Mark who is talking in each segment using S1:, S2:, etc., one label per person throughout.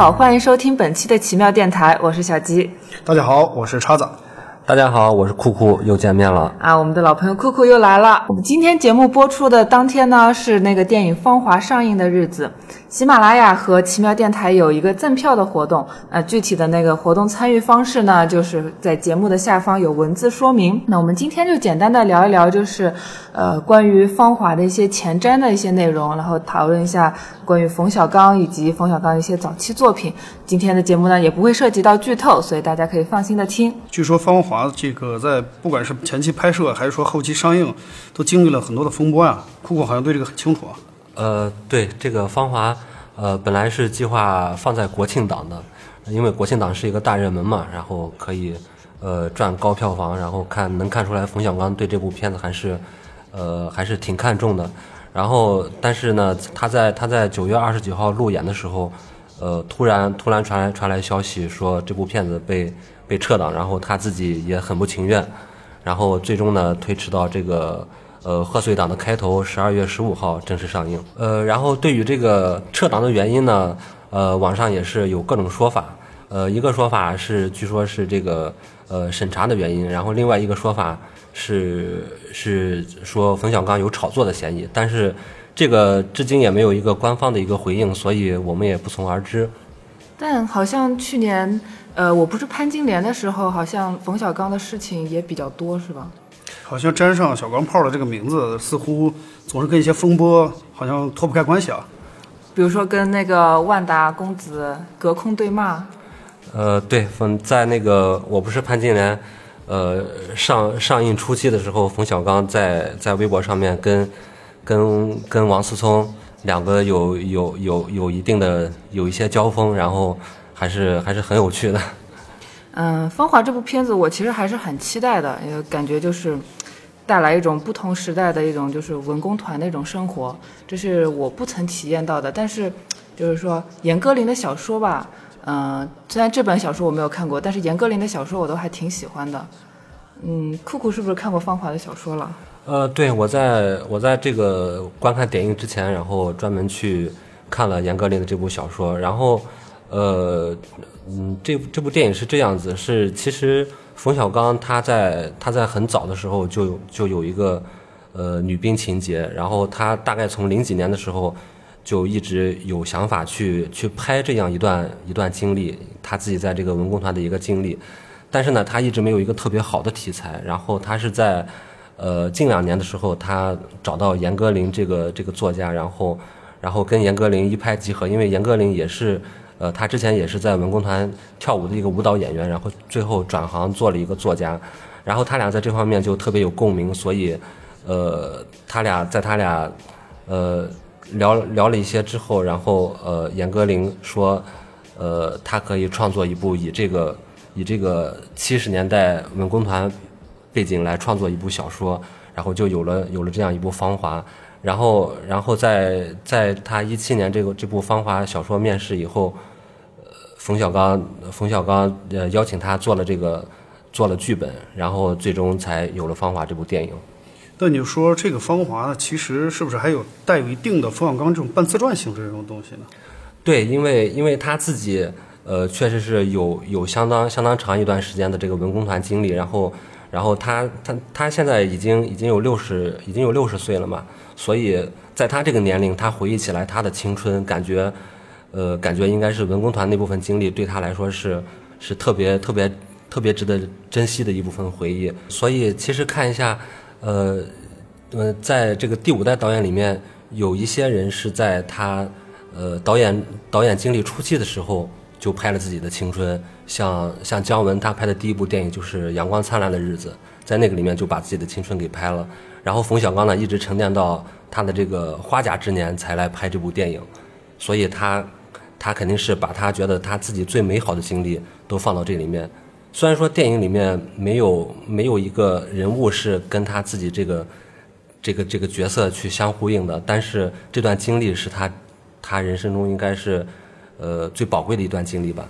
S1: 好，欢迎收听本期的奇妙电台，我是小吉。
S2: 大家好，我是叉子。
S3: 大家好，我是酷酷，又见面了
S1: 啊！我们的老朋友酷酷又来了。我们今天节目播出的当天呢，是那个电影《芳华》上映的日子。喜马拉雅和奇妙电台有一个赠票的活动，呃，具体的那个活动参与方式呢，就是在节目的下方有文字说明。那我们今天就简单的聊一聊，就是呃关于《芳华》的一些前瞻的一些内容，然后讨论一下关于冯小刚以及冯小刚一些早期作品。今天的节目呢，也不会涉及到剧透，所以大家可以放心的听。
S2: 据说《芳华》这个在不管是前期拍摄还是说后期上映，都经历了很多的风波呀。酷酷好像对这个很清楚啊。
S3: 呃，对这个《芳华》，呃，本来是计划放在国庆档的，因为国庆档是一个大热门嘛，然后可以呃赚高票房，然后看能看出来冯小刚对这部片子还是呃还是挺看重的。然后，但是呢，他在他在九月二十几号路演的时候，呃，突然突然传来传来消息说这部片子被被撤档，然后他自己也很不情愿，然后最终呢推迟到这个。呃，贺岁档的开头，十二月十五号正式上映。呃，然后对于这个撤档的原因呢，呃，网上也是有各种说法。呃，一个说法是，据说是这个呃审查的原因，然后另外一个说法是是说冯小刚有炒作的嫌疑，但是这个至今也没有一个官方的一个回应，所以我们也不从而知。
S1: 但好像去年，呃，我不是潘金莲的时候，好像冯小刚的事情也比较多，是吧？
S2: 好像沾上小钢炮的这个名字，似乎总是跟一些风波好像脱不开关系啊。
S1: 比如说跟那个万达公子隔空对骂。
S3: 呃，对，冯在那个我不是潘金莲，呃上上映初期的时候，冯小刚在在微博上面跟跟跟王思聪两个有有有有一定的有一些交锋，然后还是还是很有趣的。
S1: 嗯，《芳华》这部片子我其实还是很期待的，因为感觉就是带来一种不同时代的一种就是文工团的一种生活，这是我不曾体验到的。但是就是说严歌苓的小说吧，嗯，虽然这本小说我没有看过，但是严歌苓的小说我都还挺喜欢的。嗯，酷酷是不是看过《芳华》的小说了？
S3: 呃，对，我在我在这个观看点映之前，然后专门去看了严歌苓的这部小说，然后。呃，嗯，这这部电影是这样子，是其实冯小刚他在他在很早的时候就就有一个呃女兵情节，然后他大概从零几年的时候就一直有想法去去拍这样一段一段经历，他自己在这个文工团的一个经历，但是呢，他一直没有一个特别好的题材，然后他是在呃近两年的时候，他找到严歌苓这个这个作家，然后然后跟严歌苓一拍即合，因为严歌苓也是。呃，他之前也是在文工团跳舞的一个舞蹈演员，然后最后转行做了一个作家，然后他俩在这方面就特别有共鸣，所以，呃，他俩在他俩，呃，聊聊了一些之后，然后呃，严歌苓说，呃，他可以创作一部以这个以这个七十年代文工团背景来创作一部小说，然后就有了有了这样一部《芳华》。然后，然后在在他一七年这个这部《芳华》小说面世以后。呃冯小刚，冯小刚呃邀请他做了这个，做了剧本，然后最终才有了《芳华》这部电影。
S2: 那你说这个《芳华》呢，其实是不是还有带有一定的冯小刚这种半自传性质这种东西呢？
S3: 对，因为因为他自己呃确实是有有相当相当长一段时间的这个文工团经历，然后然后他他他现在已经已经有六十已经有六十岁了嘛，所以在他这个年龄，他回忆起来他的青春，感觉。呃，感觉应该是文工团那部分经历对他来说是是特别特别特别值得珍惜的一部分回忆。所以其实看一下，呃呃，在这个第五代导演里面，有一些人是在他呃导演导演经历初期的时候就拍了自己的青春，像像姜文他拍的第一部电影就是《阳光灿烂的日子》，在那个里面就把自己的青春给拍了。然后冯小刚呢，一直沉淀到他的这个花甲之年才来拍这部电影，所以他。他肯定是把他觉得他自己最美好的经历都放到这里面，虽然说电影里面没有没有一个人物是跟他自己这个这个这个角色去相呼应的，但是这段经历是他他人生中应该是呃最宝贵的一段经历吧。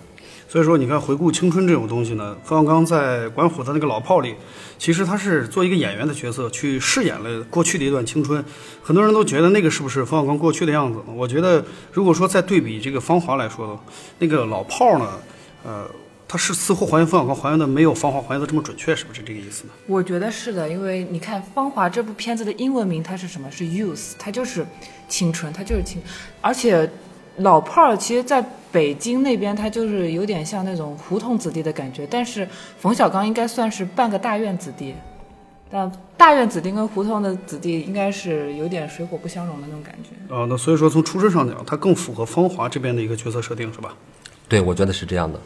S2: 所以说，你看回顾青春这种东西呢，冯小刚在管虎的那个老炮里，其实他是做一个演员的角色去饰演了过去的一段青春。很多人都觉得那个是不是冯小刚过去的样子？我觉得，如果说再对比这个《芳华》来说，那个老炮呢，呃，他是似乎还原冯小刚还原的没有《芳华》还原的这么准确，是不是这个意思呢？
S1: 我觉得是的，因为你看《芳华》这部片子的英文名它是什么？是 youth，它就是青春，它就是青，而且老炮儿其实在北京那边，他就是有点像那种胡同子弟的感觉，但是冯小刚应该算是半个大院子弟，但大院子弟跟胡同的子弟应该是有点水火不相容的那种感觉。
S2: 哦、那所以说从出身上讲，他更符合芳华这边的一个角色设定，是吧？
S3: 对，我觉得是这样的。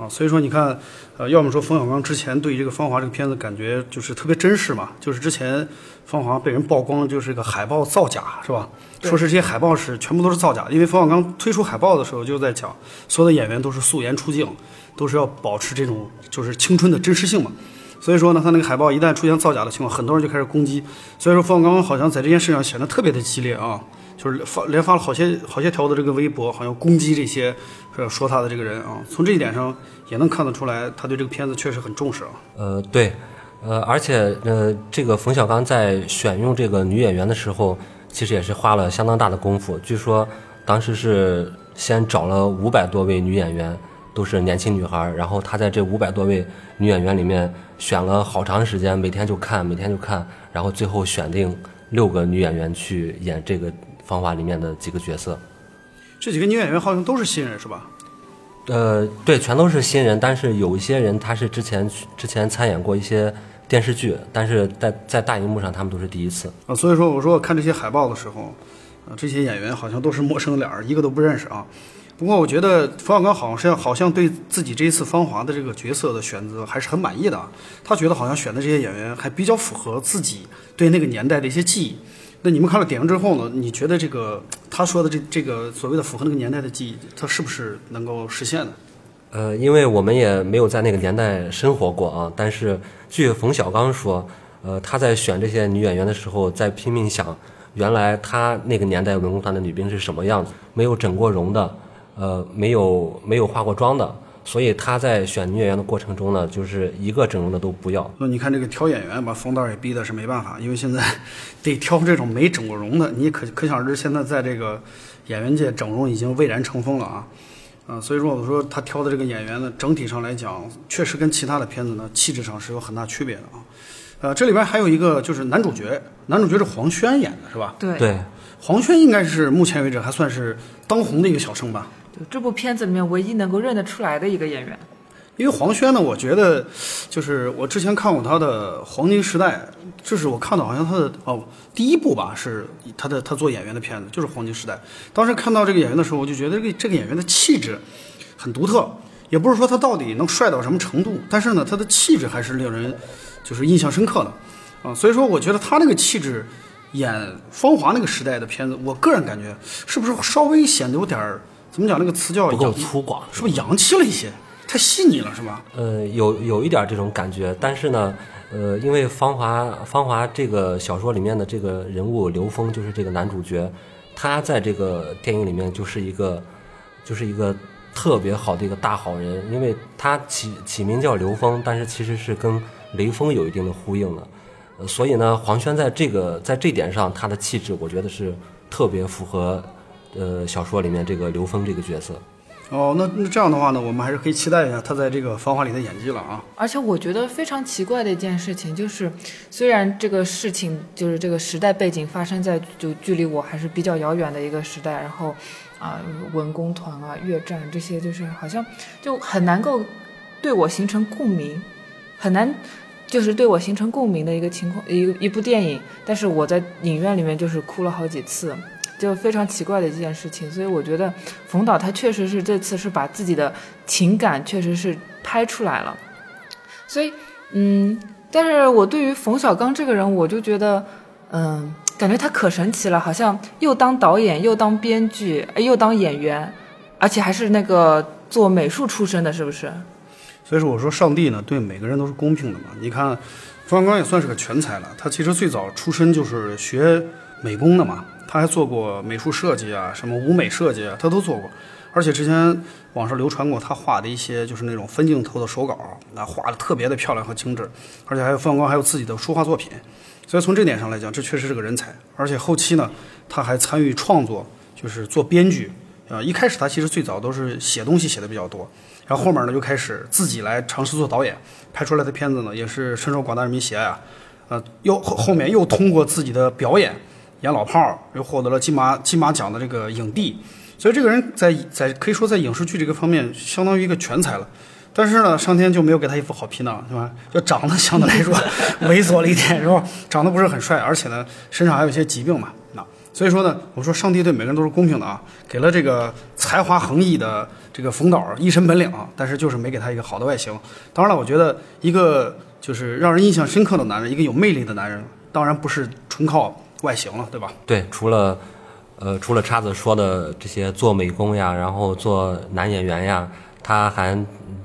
S2: 啊，所以说你看，呃，要么说冯小刚之前对于这个《芳华》这个片子感觉就是特别真实嘛，就是之前《芳华》被人曝光就是个海报造假，是吧？说是这些海报是全部都是造假，因为冯小刚推出海报的时候就在讲，所有的演员都是素颜出镜，都是要保持这种就是青春的真实性嘛。所以说呢，他那个海报一旦出现造假的情况，很多人就开始攻击。所以说冯小刚好像在这件事上显得特别的激烈啊，就是发连发了好些好些条的这个微博，好像攻击这些呃说他的这个人啊。从这一点上也能看得出来，他对这个片子确实很重视啊。
S3: 呃，对，呃，而且呃，这个冯小刚在选用这个女演员的时候，其实也是花了相当大的功夫。据说当时是先找了五百多位女演员，都是年轻女孩，然后他在这五百多位女演员里面选了好长时间，每天就看，每天就看，然后最后选定六个女演员去演这个《芳华》里面的几个角色。
S2: 这几个女演员好像都是新人是吧？
S3: 呃，对，全都是新人，但是有一些人他是之前之前参演过一些电视剧，但是在在大荧幕上他们都是第一次。
S2: 啊，所以说我说看这些海报的时候，啊，这些演员好像都是陌生脸儿，一个都不认识啊。不过我觉得冯小刚好像好像对自己这一次《芳华》的这个角色的选择还是很满意的啊。他觉得好像选的这些演员还比较符合自己对那个年代的一些记忆。那你们看了电影之后呢？你觉得这个他说的这这个所谓的符合那个年代的记忆，他是不是能够实现呢？
S3: 呃，因为我们也没有在那个年代生活过啊，但是据冯小刚说，呃，他在选这些女演员的时候，在拼命想，原来他那个年代文工团的女兵是什么样子，没有整过容的，呃，没有没有化过妆的，所以他在选女演员的过程中呢，就是一个整容的都不要。
S2: 那你看这个挑演员，把冯导也逼的是没办法，因为现在得挑这种没整过容的。你可可想而知，现在在这个演员界整容已经蔚然成风了啊。啊，所以说我说他挑的这个演员呢，整体上来讲，确实跟其他的片子呢气质上是有很大区别的啊。呃，这里边还有一个就是男主角，男主角是黄轩演的是吧？
S1: 对，
S3: 对，
S2: 黄轩应该是目前为止还算是当红的一个小生吧。
S1: 就这部片子里面唯一能够认得出来的一个演员。
S2: 因为黄轩呢，我觉得就是我之前看过他的《黄金时代》，这是我看到好像他的哦第一部吧，是他的他做演员的片子，就是《黄金时代》。当时看到这个演员的时候，我就觉得这个这个演员的气质很独特，也不是说他到底能帅到什么程度，但是呢，他的气质还是令人就是印象深刻的啊。所以说，我觉得他那个气质演《芳华》那个时代的片子，我个人感觉是不是稍微显得有点儿怎么讲？那个词叫
S3: 不够粗犷。
S2: 是不是洋气了一些？太细腻了，是吧？
S3: 呃，有有一点这种感觉，但是呢，呃，因为《芳华》《芳华》这个小说里面的这个人物刘峰就是这个男主角，他在这个电影里面就是一个，就是一个特别好的一个大好人，因为他起起名叫刘峰，但是其实是跟雷锋有一定的呼应的，呃，所以呢，黄轩在这个在这点上他的气质，我觉得是特别符合，呃，小说里面这个刘峰这个角色。
S2: 哦，那那这样的话呢，我们还是可以期待一下他在这个《芳华》里的演技了啊。
S1: 而且我觉得非常奇怪的一件事情就是，虽然这个事情就是这个时代背景发生在就距离我还是比较遥远的一个时代，然后啊、文工团啊、越战这些，就是好像就很难够对我形成共鸣，很难就是对我形成共鸣的一个情况，一一部电影，但是我在影院里面就是哭了好几次。就非常奇怪的一件事情，所以我觉得冯导他确实是这次是把自己的情感确实是拍出来了，所以嗯，但是我对于冯小刚这个人，我就觉得嗯，感觉他可神奇了，好像又当导演，又当编剧，又当演员，而且还是那个做美术出身的，是不是？
S2: 所以说，我说上帝呢，对每个人都是公平的嘛。你看，冯小刚也算是个全才了，他其实最早出身就是学美工的嘛，他还做过美术设计啊，什么舞美设计啊，他都做过。而且之前网上流传过他画的一些就是那种分镜头的手稿，那画的特别的漂亮和精致，而且还有冯小刚还有自己的书画作品，所以从这点上来讲，这确实是个人才。而且后期呢，他还参与创作，就是做编剧。啊，一开始他其实最早都是写东西写的比较多，然后后面呢就开始自己来尝试做导演，拍出来的片子呢也是深受广大人民喜爱啊。呃，又后后面又通过自己的表演演老炮儿，又获得了金马金马奖的这个影帝，所以这个人在在可以说在影视剧这个方面相当于一个全才了。但是呢，上天就没有给他一副好皮囊，是吧？就长得相对来说 猥琐了一点，是吧？长得不是很帅，而且呢，身上还有一些疾病嘛。那所以说呢，我说上帝对每个人都是公平的啊，给了这个才华横溢的这个冯导一身本领，但是就是没给他一个好的外形。当然了，我觉得一个就是让人印象深刻的男人，一个有魅力的男人，当然不是纯靠外形了，对吧？
S3: 对，除了呃，除了叉子说的这些做美工呀，然后做男演员呀，他还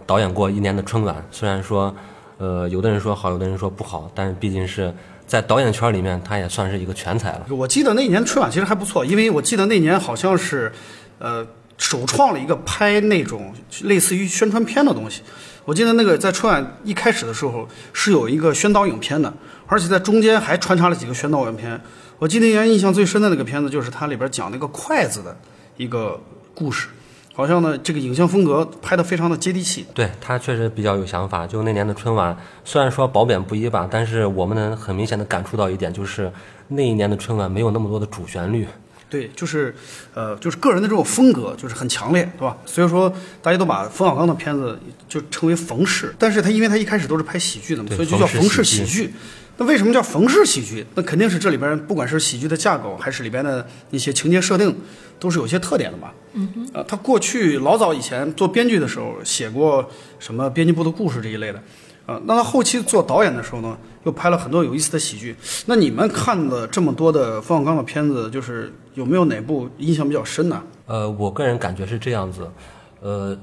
S3: 导演过一年的春晚。虽然说，呃，有的人说好，有的人说不好，但是毕竟是在导演圈里面，他也算是一个全才了。
S2: 我记得那一年春晚其实还不错，因为我记得那年好像是，呃，首创了一个拍那种类似于宣传片的东西。我记得那个在春晚一开始的时候是有一个宣导影片的，而且在中间还穿插了几个宣导影片。我记得那年印象最深的那个片子就是它里边讲那个筷子的一个故事，好像呢这个影像风格拍得非常的接地气。
S3: 对他确实比较有想法。就那年的春晚，虽然说褒贬不一吧，但是我们能很明显的感触到一点，就是那一年的春晚没有那么多的主旋律。
S2: 对，就是，呃，就是个人的这种风格就是很强烈，对吧？所以说大家都把冯小刚的片子就称为冯氏，但是他因为他一开始都是拍喜剧的嘛，所以就叫冯氏
S3: 喜
S2: 喜剧。那为什么叫冯氏喜剧？那肯定是这里边不管是喜剧的架构，还是里边的一些情节设定，都是有些特点的嘛。嗯哼。呃，他过去老早以前做编剧的时候写过什么编辑部的故事这一类的，啊，那他后期做导演的时候呢，又拍了很多有意思的喜剧。那你们看了这么多的冯小刚的片子，就是有没有哪部印象比较深呢？
S3: 呃，我个人感觉是这样子，呃，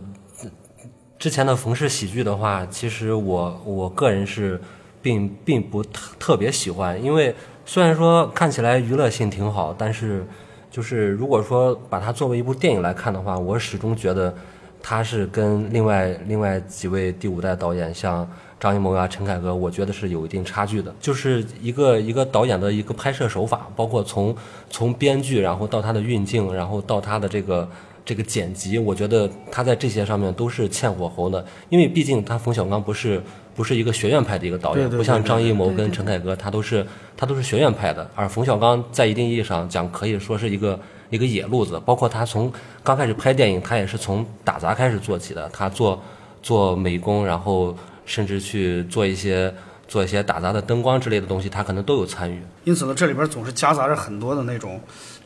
S3: 之前的冯氏喜剧的话，其实我我个人是并并不特特别喜欢，因为虽然说看起来娱乐性挺好，但是就是如果说把它作为一部电影来看的话，我始终觉得它是跟另外另外几位第五代导演像。张艺谋啊，陈凯歌，我觉得是有一定差距的。就是一个一个导演的一个拍摄手法，包括从从编剧，然后到他的运镜，然后到他的这个这个剪辑，我觉得他在这些上面都是欠火候的。因为毕竟他冯小刚不是不是一个学院派的一个导演，不像张艺谋跟陈凯歌，他都是他都是学院派的。而冯小刚在一定意义上讲，可以说是一个一个野路子。包括他从刚开始拍电影，他也是从打杂开始做起的，他做做美工，然后。甚至去做一些做一些打杂的灯光之类的东西，他可能都有参与。
S2: 因此呢，这里边总是夹杂着很多的那种，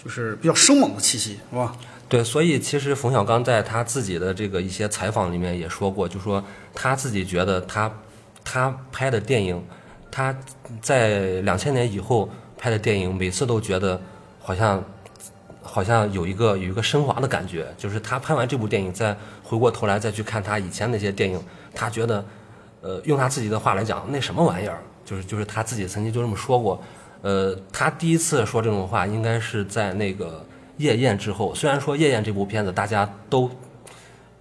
S2: 就是比较生猛的气息，是吧？
S3: 对，所以其实冯小刚在他自己的这个一些采访里面也说过，就说他自己觉得他他拍的电影，他在两千年以后拍的电影，每次都觉得好像好像有一个有一个升华的感觉，就是他拍完这部电影，再回过头来再去看他以前那些电影，他觉得。呃，用他自己的话来讲，那什么玩意儿，就是就是他自己曾经就这么说过。呃，他第一次说这种话，应该是在那个《夜宴》之后。虽然说《夜宴》这部片子大家都，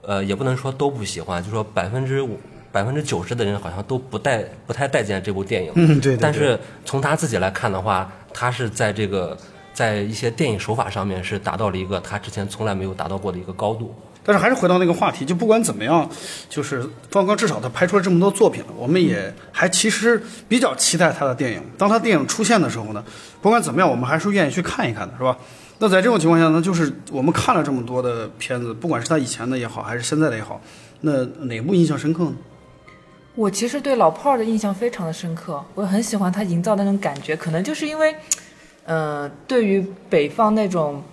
S3: 呃，也不能说都不喜欢，就说百分之五、百分之九十的人好像都不待不太待见这部电影。
S2: 嗯，对对对
S3: 但是从他自己来看的话，他是在这个在一些电影手法上面是达到了一个他之前从来没有达到过的一个高度。
S2: 但是还是回到那个话题，就不管怎么样，就是冯小刚至少他拍出了这么多作品了，我们也还其实比较期待他的电影。当他电影出现的时候呢，不管怎么样，我们还是愿意去看一看的，是吧？那在这种情况下呢，就是我们看了这么多的片子，不管是他以前的也好，还是现在的也好，那哪部印象深刻呢？
S1: 我其实对老炮儿的印象非常的深刻，我很喜欢他营造那种感觉，可能就是因为，呃，对于北方那种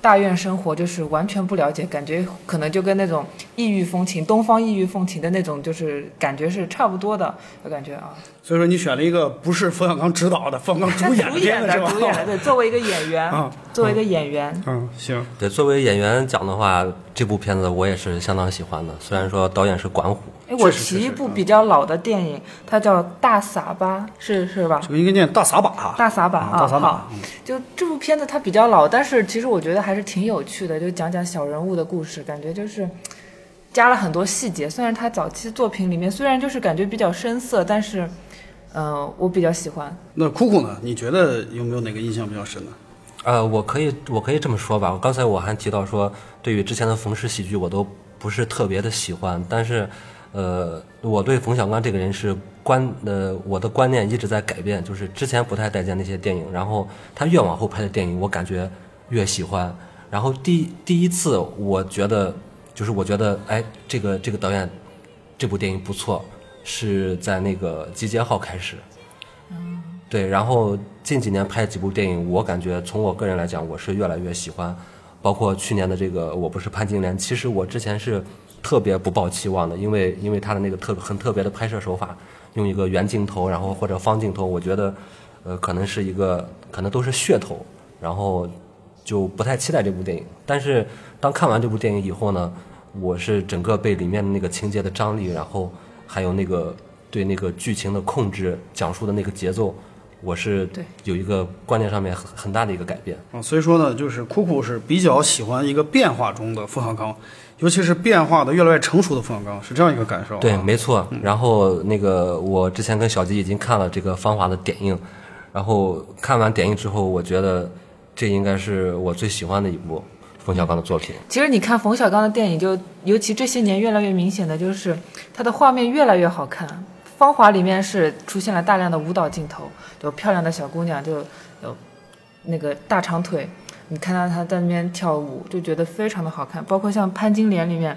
S1: 大院生活就是完全不了解，感觉可能就跟那种异域风情、东方异域风情的那种，就是感觉是差不多的，我感觉啊。
S2: 所以说你选了一个不是冯小刚执导的，冯小刚主演
S1: 主演的？主演的，对，作为一个演员，
S2: 啊
S1: 作为一个演员，
S2: 嗯，行，
S3: 对，作为演员讲的话，这部片子我也是相当喜欢的。虽然说导演是管虎，
S1: 哎，我提一部比较老的电影，它叫《大撒把》，是是吧？
S2: 这个应该念大撒把，
S1: 大撒把啊，
S2: 大撒把
S1: 好，就这部片子它比较老，但是其实我觉得还是挺有趣的，就讲讲小人物的故事，感觉就是加了很多细节。虽然他早期作品里面虽然就是感觉比较深色，但是，呃，我比较喜欢。
S2: 那酷酷呢？你觉得有没有哪个印象比较深的？
S3: 呃，我可以我可以这么说吧。刚才我还提到说，对于之前的冯氏喜剧我都不是特别的喜欢，但是，呃，我对冯小刚这个人是观呃我的观念一直在改变，就是之前不太待见那些电影，然后他越往后拍的电影，我感觉越喜欢。然后第第一次我觉得就是我觉得哎，这个这个导演这部电影不错，是在那个《集结号》开始。对，然后近几年拍几部电影，我感觉从我个人来讲，我是越来越喜欢，包括去年的这个《我不是潘金莲》，其实我之前是特别不抱期望的，因为因为他的那个特很特别的拍摄手法，用一个圆镜头，然后或者方镜头，我觉得，呃，可能是一个可能都是噱头，然后就不太期待这部电影。但是当看完这部电影以后呢，我是整个被里面的那个情节的张力，然后还有那个对那个剧情的控制、讲述的那个节奏。我是有一个观念上面很很大的一个改变。
S2: 啊，所以说呢，就是酷酷是比较喜欢一个变化中的冯小刚，尤其是变化的越来越成熟的冯小刚，是这样一个感受、啊。
S3: 对，没错。然后那个我之前跟小吉已经看了这个《芳华》的点映，然后看完点映之后，我觉得这应该是我最喜欢的一部冯小刚的作品。
S1: 其实你看冯小刚的电影就，尤其这些年越来越明显的就是他的画面越来越好看。《芳华》里面是出现了大量的舞蹈镜头，有漂亮的小姑娘，就有那个大长腿，你看到她在那边跳舞，就觉得非常的好看。包括像《潘金莲》里面，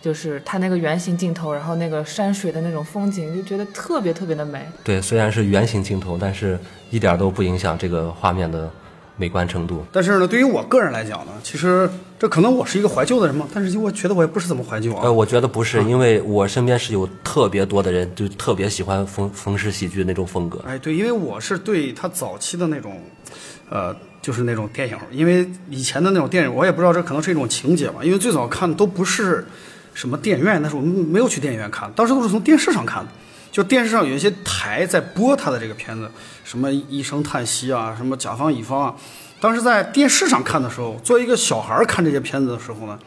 S1: 就是她那个圆形镜头，然后那个山水的那种风景，就觉得特别特别的美。
S3: 对，虽然是圆形镜头，但是一点都不影响这个画面的美观程度。
S2: 但是呢，对于我个人来讲呢，其实这可能我是一个怀旧的人嘛，但是我觉得我也不是怎么怀旧啊。
S3: 呃，我觉得不是，因为我身边是有特别多的人，就特别喜欢冯冯氏喜剧那种风格。
S2: 哎，对，因为我是对他早期的那种，呃，就是那种电影，因为以前的那种电影，我也不知道这可能是一种情节吧，因为最早看都不是什么电影院，那时候我们没有去电影院看，当时都是从电视上看的，就电视上有一些台在播他的这个片子，什么一声叹息啊，什么甲方乙方啊，当时在电视上看的时候，作为一个小孩儿看这些片子的时候呢，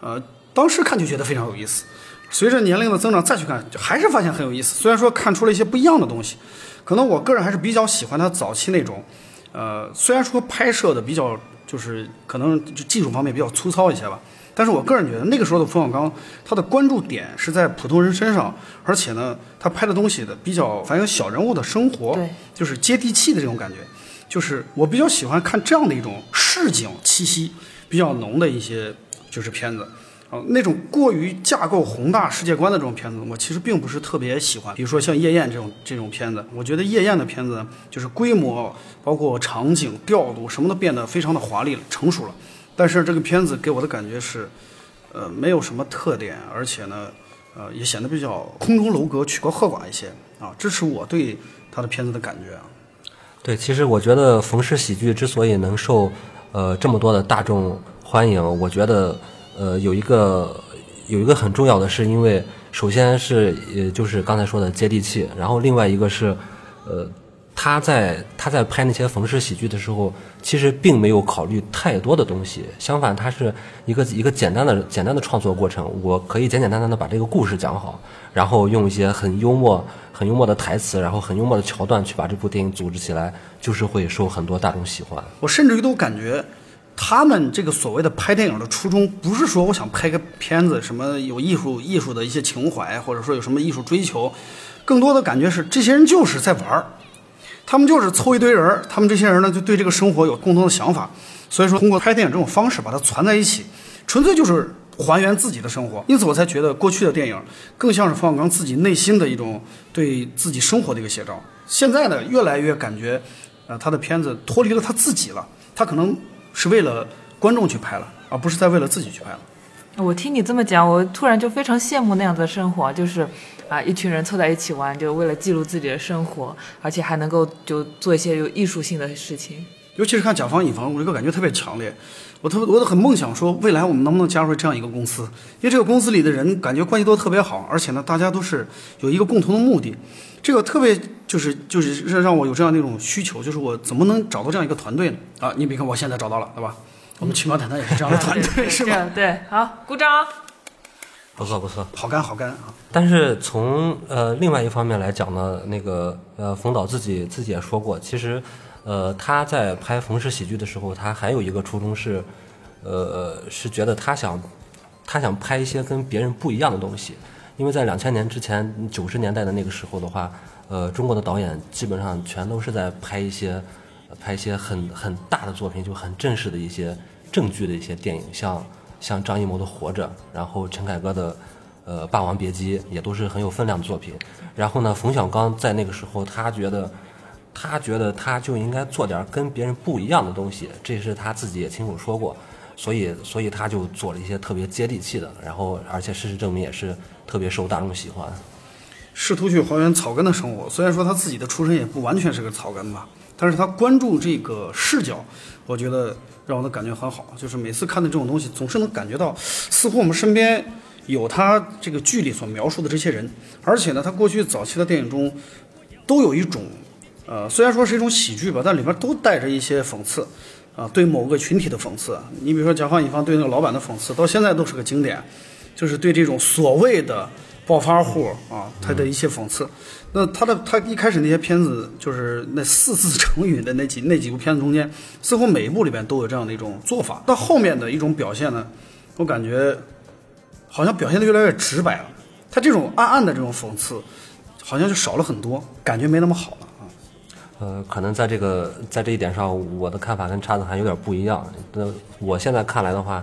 S2: 呃，当时看就觉得非常有意思。随着年龄的增长再去看，还是发现很有意思。虽然说看出了一些不一样的东西，可能我个人还是比较喜欢他早期那种，呃，虽然说拍摄的比较就是可能就技术方面比较粗糙一些吧，但是我个人觉得那个时候的冯小刚，他的关注点是在普通人身上，而且呢，他拍的东西的比较反映小人物的生活，
S1: 对，
S2: 就是接地气的这种感觉。就是我比较喜欢看这样的一种市井气息比较浓的一些就是片子。啊，那种过于架构宏大世界观的这种片子，我其实并不是特别喜欢。比如说像《夜宴》这种这种片子，我觉得《夜宴》的片子就是规模、包括场景调度什么都变得非常的华丽了、成熟了。但是这个片子给我的感觉是，呃，没有什么特点，而且呢，呃，也显得比较空中楼阁、曲高和寡一些啊。这是我对他的片子的感觉。
S3: 对，其实我觉得冯氏喜剧之所以能受呃这么多的大众欢迎，我觉得呃有一个有一个很重要的是，因为首先是呃就是刚才说的接地气，然后另外一个是呃他在他在拍那些冯氏喜剧的时候，其实并没有考虑太多的东西，相反，他是一个一个简单的简单的创作过程，我可以简简单单的把这个故事讲好，然后用一些很幽默。很幽默的台词，然后很幽默的桥段，去把这部电影组织起来，就是会受很多大众喜欢。
S2: 我甚至于都感觉，他们这个所谓的拍电影的初衷，不是说我想拍个片子，什么有艺术艺术的一些情怀，或者说有什么艺术追求，更多的感觉是这些人就是在玩儿，他们就是凑一堆人，他们这些人呢就对这个生活有共同的想法，所以说通过拍电影这种方式把它攒在一起，纯粹就是。还原自己的生活，因此我才觉得过去的电影更像是冯小刚自己内心的一种对自己生活的一个写照。现在呢，越来越感觉，呃，他的片子脱离了他自己了，他可能是为了观众去拍了，而不是在为了自己去拍了。
S1: 我听你这么讲，我突然就非常羡慕那样的生活，就是啊，一群人凑在一起玩，就为了记录自己的生活，而且还能够就做一些有艺术性的事情。
S2: 尤其是看甲方乙方，我这个感觉特别强烈。我特别我都很梦想说，未来我们能不能加入这样一个公司？因为这个公司里的人感觉关系都特别好，而且呢，大家都是有一个共同的目的。这个特别就是就是让我有这样的一种需求，就是我怎么能找到这样一个团队呢？啊，你比看我现在找到了，对吧？我们奇妙谈谈也是这样的 团队，是吧？
S1: 对，好，鼓掌。
S3: 不错不错，
S2: 好干好干啊！
S3: 但是从呃另外一方面来讲呢，那个呃冯导自己自己也说过，其实。呃，他在拍冯氏喜剧的时候，他还有一个初衷是，呃，是觉得他想，他想拍一些跟别人不一样的东西。因为在两千年之前，九十年代的那个时候的话，呃，中国的导演基本上全都是在拍一些，拍一些很很大的作品，就很正式的一些正剧的一些电影，像像张艺谋的《活着》，然后陈凯歌的呃《霸王别姬》，也都是很有分量的作品。然后呢，冯小刚在那个时候，他觉得。他觉得他就应该做点跟别人不一样的东西，这是他自己也亲口说过，所以所以他就做了一些特别接地气的，然后而且事实证明也是特别受大众喜欢。
S2: 试图去还原草根的生活，虽然说他自己的出身也不完全是个草根吧，但是他关注这个视角，我觉得让我的感觉很好，就是每次看的这种东西，总是能感觉到似乎我们身边有他这个剧里所描述的这些人，而且呢，他过去早期的电影中都有一种。呃，虽然说是一种喜剧吧，但里面都带着一些讽刺，啊，对某个群体的讽刺。你比如说甲方乙方对那个老板的讽刺，到现在都是个经典，就是对这种所谓的暴发户啊，他的一些讽刺。那他的他一开始那些片子，就是那四字成语的那几 那几部片子中间，似乎每一部里边都有这样的一种做法。到后面的一种表现呢，我感觉好像表现的越来越直白了。他这种暗暗的这种讽刺，好像就少了很多，感觉没那么好了。
S3: 呃，可能在这个在这一点上，我的看法跟叉子还有点不一样。那我现在看来的话，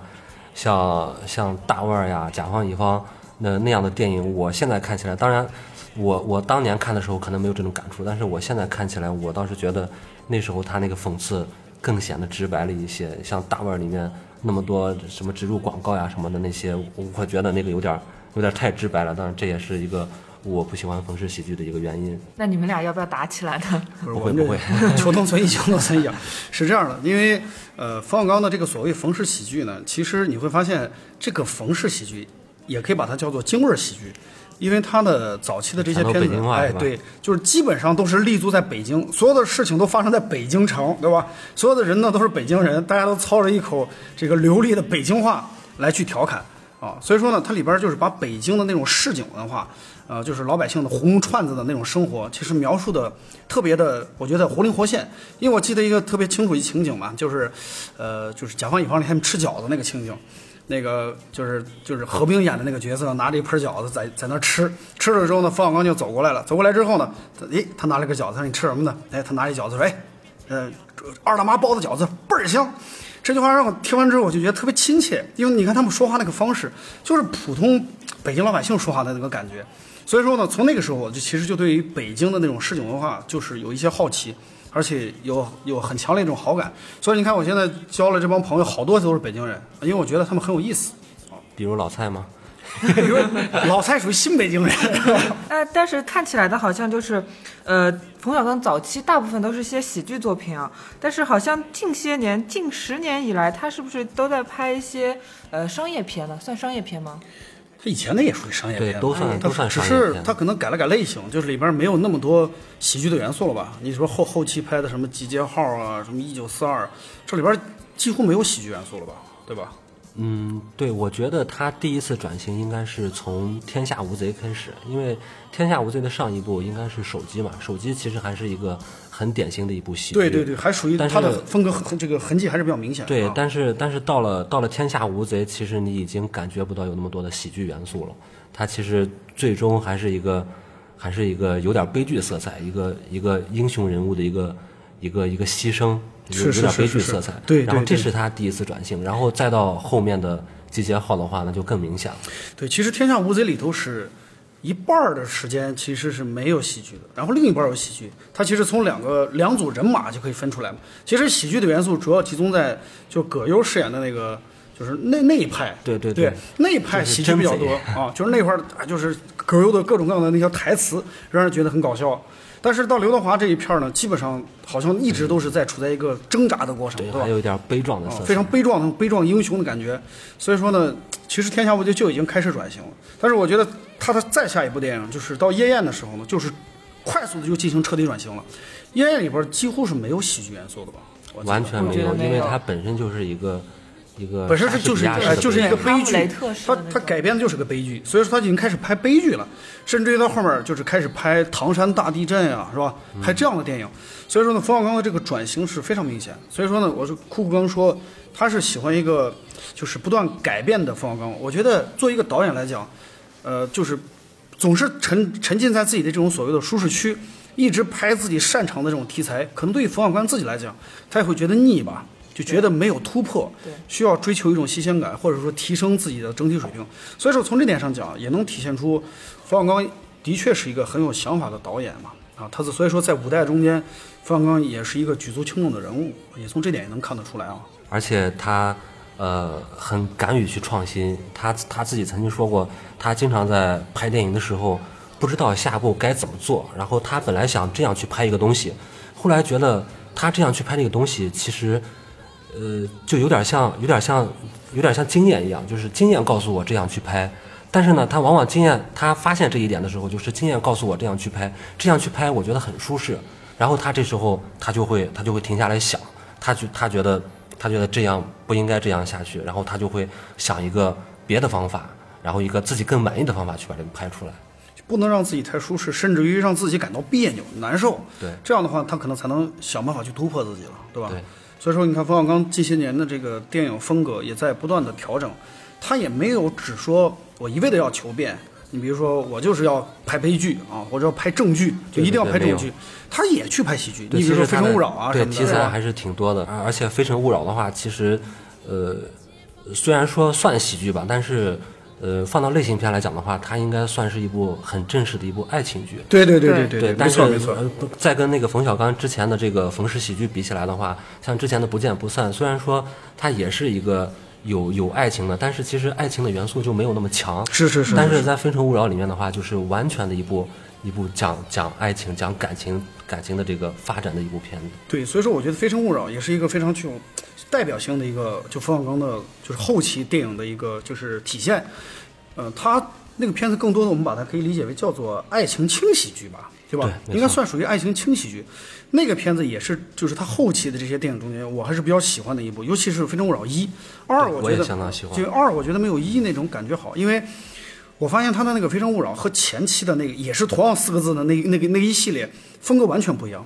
S3: 像像大腕儿呀、甲方乙方那那样的电影，我现在看起来，当然，我我当年看的时候可能没有这种感触，但是我现在看起来，我倒是觉得那时候他那个讽刺更显得直白了一些。像大腕儿里面那么多什么植入广告呀什么的那些，我觉得那个有点有点太直白了。当然，这也是一个。我不喜欢冯氏喜剧的一个原因。
S1: 那你们俩要不要打起来呢？
S3: 不会不会，
S2: 求同存异，求同存异。是这样的，因为呃，冯小刚的这个所谓冯氏喜剧呢，其实你会发现，这个冯氏喜剧也可以把它叫做京味儿喜剧，因为它的早期的这些片子，哎，对，就是基本上都是立足在北京，所有的事情都发生在北京城，对吧？所有的人呢都是北京人，大家都操着一口这个流利的北京话来去调侃啊，所以说呢，它里边就是把北京的那种市井文化。呃，就是老百姓的红串子的那种生活，其实描述的特别的，我觉得活灵活现。因为我记得一个特别清楚一情景嘛，就是，呃，就是甲方乙方里他们吃饺子那个情景，那个就是就是何冰演的那个角色拿着一盆饺子在在那吃，吃了之后呢，冯小刚就走过来了，走过来之后呢，诶，他拿了个饺子，他说你吃什么呢？哎，他拿一饺子说，哎，呃，二大妈包的饺子倍儿香。这句话让我听完之后，我就觉得特别亲切，因为你看他们说话那个方式，就是普通北京老百姓说话的那个感觉。所以说呢，从那个时候我就其实就对于北京的那种市井文化就是有一些好奇，而且有有很强烈一种好感。所以你看，我现在交了这帮朋友，好多都是北京人，因为我觉得他们很有意思。
S3: 比如老蔡吗？
S2: 比如 老蔡属于新北京人。
S1: 呃，但是看起来的好像就是，呃，冯小刚早期大部分都是些喜剧作品啊，但是好像近些年、近十年以来，他是不是都在拍一些呃商业片呢？算商业片吗？
S2: 他以前的也属于商业片，
S3: 都算都算
S2: 只是他可能改了改类型，就是里边没有那么多喜剧的元素了吧？你说后后期拍的什么《集结号》啊，什么《一九四二》，这里边几乎没有喜剧元素了吧？对吧？
S3: 嗯，对，我觉得他第一次转型应该是从《天下无贼》开始，因为《天下无贼》的上一部应该是《手机》嘛，《手机》其实还是一个很典型的一部喜剧。
S2: 对对对，还属于他的风格，这个痕迹还是比较明显。
S3: 对，但是但是到了到了《天下无贼》，其实你已经感觉不到有那么多的喜剧元素了。它其实最终还是一个还是一个有点悲剧色彩，一个一个英雄人物的一个一个一个牺牲。有点悲剧色彩，
S2: 对，
S3: 然后这是他第一次转型，然后再到后面的集结号的话，那就更明显了。
S2: 对，其实《天下无贼》里头是一半的时间其实是没有喜剧的，然后另一半有喜剧。它其实从两个两组人马就可以分出来嘛。其实喜剧的元素主要集中在就葛优饰演的那个就是那那一派，对
S3: 对对对
S2: 那一派喜剧比较多啊，就是那块儿啊就是葛优的各种各样的那些台词，让人觉得很搞笑。但是到刘德华这一片儿呢，基本上好像一直都是在处在一个挣扎的过程，
S3: 对，
S2: 对吧
S3: 还？有一点悲壮的色彩。
S2: 非常悲壮、悲壮英雄的感觉。所以说呢，其实《天下无敌》就已经开始转型了。但是我觉得他的再下一部电影，就是到《夜宴》的时候呢，就是快速的就进行彻底转型了。《夜宴》里边几乎是没有喜剧元素的吧？
S3: 完全没有因为它本身就是一个一个
S2: 本身是
S3: 莎士
S2: 就是一个就是一个悲剧他他改编的就是个悲剧，所以说他已经开始拍悲剧了，甚至于到后面就是开始拍唐山大地震呀、是吧？拍这样的电影，所以说呢，冯小刚的这个转型是非常明显。所以说呢，我是酷酷刚说他是喜欢一个就是不断改变的冯小刚。我觉得作为一个导演来讲，呃，就是总是沉沉浸在自己的这种所谓的舒适区，一直拍自己擅长的这种题材，可能对于冯小刚自己来讲，他也会觉得腻吧，就觉得没有突破，需要追求一种新鲜感，或者说提升自己的整体水平。所以说从这点上讲，也能体现出冯小刚的确是一个很有想法的导演嘛。啊，他是所以说在五代中间，冯小刚也是一个举足轻重的人物，也从这点也能看得出来啊。
S3: 而且他呃很敢于去创新。他他自己曾经说过，他经常在拍电影的时候不知道下一步该怎么做。然后他本来想这样去拍一个东西，后来觉得他这样去拍这个东西，其实呃就有点像有点像有点像经验一样，就是经验告诉我这样去拍。但是呢，他往往经验，他发现这一点的时候，就是经验告诉我这样去拍，这样去拍，我觉得很舒适。然后他这时候他就会他就会停下来想，他就他觉得他觉得这样不应该这样下去，然后他就会想一个别的方法，然后一个自己更满意的方法去把这个拍出来。
S2: 不能让自己太舒适，甚至于让自己感到别扭、难受。
S3: 对
S2: 这样的话，他可能才能想办法去突破自己了，对吧？
S3: 对。
S2: 所以说，你看冯小刚近些年的这个电影风格也在不断的调整，他也没有只说我一味的要求变。你比如说，我就是要拍悲剧啊，或者要拍正剧，就一定要拍正剧。他也去拍喜剧，你比如说《非诚勿扰》啊什么的，
S3: 题材还是挺多的，而而且《非诚勿扰》的话，其实呃虽然说算喜剧吧，但是呃放到类型片来讲的话，它应该算是一部很正式的一部爱情剧。
S2: 对对对
S1: 对
S2: 对
S3: 对但是
S2: 错没错。
S3: 呃不再跟那个冯小刚之前的这个冯氏喜剧比起来的话，像之前的《不见不散》，虽然说它也是一个有有爱情的，但是其实爱情的元素就没有那么强。
S2: 是是是
S3: 但是在《非诚勿扰》里面的话，就是完全的一部一部讲讲爱情、讲感情、感情的这个发展的一部片子。
S2: 对，所以说我觉得《非诚勿扰》也是一个非常具有代表性的一个，就冯小刚的，就是后期电影的一个就是体现。呃，他那个片子更多的我们把它可以理解为叫做爱情轻喜剧吧，对吧？
S3: 对
S2: 应该算属于爱情轻喜剧。那个片子也是，就是他后期的这些电影中间，我还是比较喜欢的一部，尤其是《非诚勿扰一》、二，
S3: 我
S2: 觉得
S3: 相当喜欢
S2: 就二，我觉得没有一那种感觉好，因为我发现他的那个《非诚勿扰》和前期的那个也是同样四个字的那那个那一系列风格完全不一样。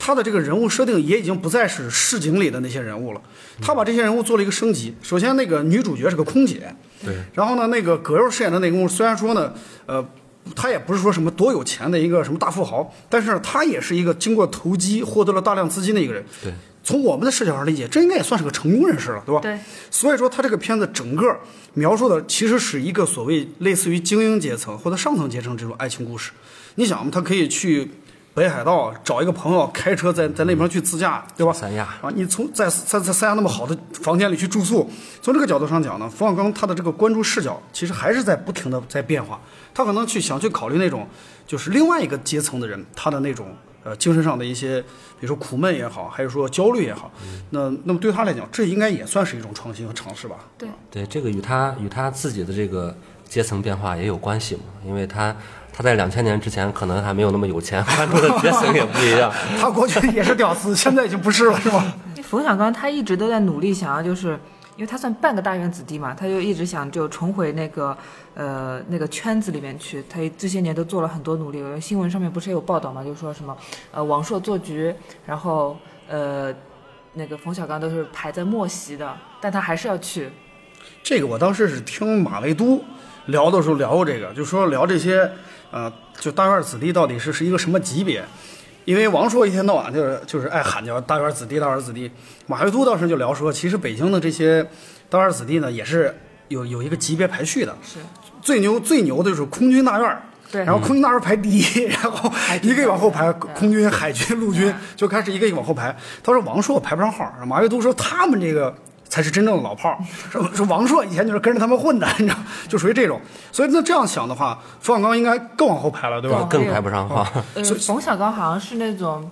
S2: 他的这个人物设定也已经不再是市井里的那些人物了，他把这些人物做了一个升级。首先，那个女主角是个空姐，
S3: 对，
S2: 然后呢，那个葛优饰演的那个人物虽然说呢，呃，他也不是说什么多有钱的一个什么大富豪，但是他也是一个经过投机获得了大量资金的一个人。
S3: 对，
S2: 从我们的视角上理解，这应该也算是个成功人士了，对吧？
S1: 对。
S2: 所以说，他这个片子整个描述的其实是一个所谓类似于精英阶层或者上层阶层这种爱情故事。你想嘛，他可以去北海道找一个朋友开车在在那边去自驾，对吧？
S3: 三亚
S2: 啊，你从在在在三亚那么好的房间里去住宿，从这个角度上讲呢，冯小刚他的这个关注视角其实还是在不停的在变化。他可能去想去考虑那种就是另外一个阶层的人，他的那种呃精神上的一些，比如说苦闷也好，还是说焦虑也好，那那么对他来讲，这应该也算是一种创新和尝试吧。
S1: 对，
S3: 对，这个与他与他自己的这个阶层变化也有关系嘛，因为他他在两千年之前可能还没有那么有钱，关注的阶层也不一样。
S2: 他过去也是屌丝，现在已经不是了，是吧？
S1: 冯小刚他一直都在努力，想要就是，因为他算半个大院子弟嘛，他就一直想就重回那个呃那个圈子里面去。他这些年都做了很多努力，新闻上面不是有报道嘛，就说什么呃王朔做局，然后呃那个冯小刚都是排在末席的，但他还是要去。
S2: 这个我当时是听马未都聊的时候聊过这个，就说聊这些，呃，就大院子弟到底是是一个什么级别？因为王朔一天到晚就是就是爱喊叫大院子弟，大院子弟。马未都当时就聊说，其实北京的这些大院子弟呢，也是有有一个级别排序的。
S1: 是
S2: 最牛最牛的就是空军大院儿，
S1: 对
S2: 然后空军大院儿排第一，然后一个一个往后排，空军、海军、陆军就开始一个一个往后排。他说王朔排不上号儿，马未都说他们这个才是真正的老炮儿。说说王朔以前就是跟着他们混的，你知道，就属于这种。所以那这样想的话，冯小刚应该更往后排了，对吧？
S3: 更排不上号。
S1: 呃，冯小刚好像是那种